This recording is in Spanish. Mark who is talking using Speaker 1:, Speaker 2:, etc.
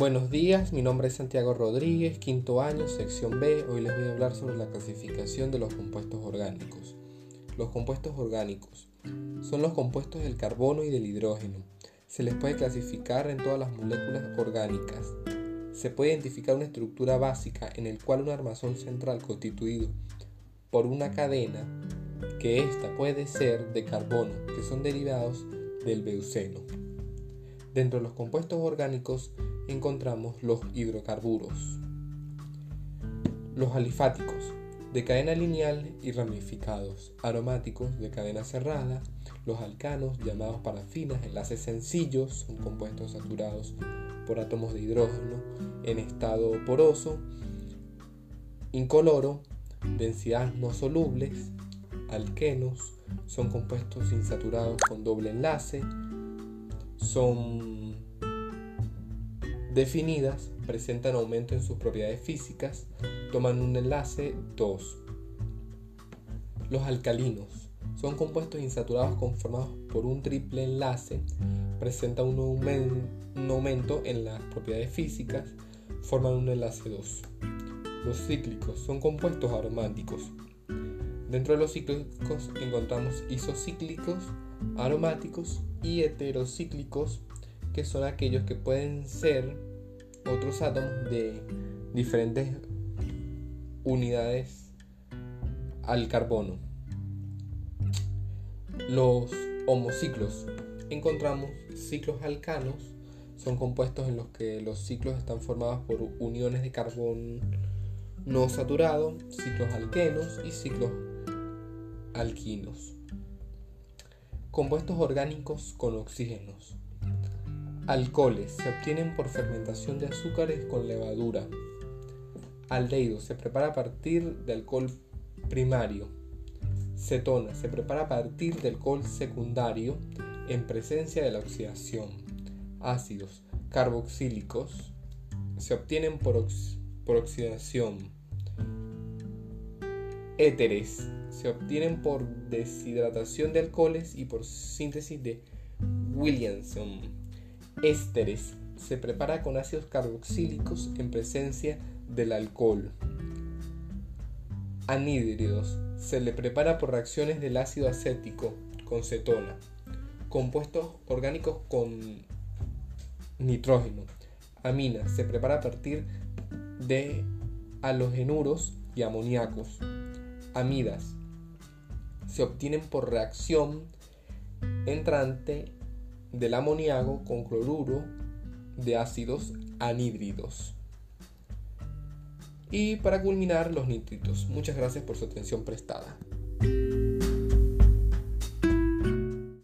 Speaker 1: Buenos días, mi nombre es Santiago Rodríguez, quinto año, sección B. Hoy les voy a hablar sobre la clasificación de los compuestos orgánicos. Los compuestos orgánicos son los compuestos del carbono y del hidrógeno. Se les puede clasificar en todas las moléculas orgánicas. Se puede identificar una estructura básica en el cual un armazón central constituido por una cadena que ésta puede ser de carbono, que son derivados del beuceno. Dentro de los compuestos orgánicos encontramos los hidrocarburos, los alifáticos, de cadena lineal y ramificados, aromáticos de cadena cerrada, los alcanos, llamados parafinas, enlaces sencillos, son compuestos saturados por átomos de hidrógeno en estado poroso, incoloro, densidad no solubles, alquenos, son compuestos insaturados con doble enlace, son definidas, presentan aumento en sus propiedades físicas, toman un enlace 2. Los alcalinos son compuestos insaturados conformados por un triple enlace, presentan un, aumento en las propiedades físicas, forman un enlace 2. Los cíclicos son compuestos aromáticos. Dentro de los cíclicos encontramos isocíclicos, aromáticos y heterocíclicos, que son aquellos que pueden ser otros átomos de diferentes unidades al carbono. Los homociclos. Encontramos ciclos alcanos, son compuestos en los que los ciclos están formados por uniones de carbono no saturado, ciclos alquenos y ciclos alquinos. Compuestos orgánicos con oxígenos. Alcoholes se obtienen por fermentación de azúcares con levadura. Aldehído se prepara a partir de alcohol primario. Cetona se prepara a partir del alcohol secundario en presencia de la oxidación. Ácidos carboxílicos se obtienen por, por oxidación. Éteres se obtienen por deshidratación de alcoholes y por síntesis de Williamson. Ésteres se prepara con ácidos carboxílicos en presencia del alcohol. Anhídridos se le prepara por reacciones del ácido acético con cetona. Compuestos orgánicos con nitrógeno. Amina se prepara a partir de halogenuros y amoníacos. Amidas se obtienen por reacción entrante del amoníaco con cloruro de ácidos anhídridos. Y para culminar, los nitritos. Muchas gracias por su atención prestada.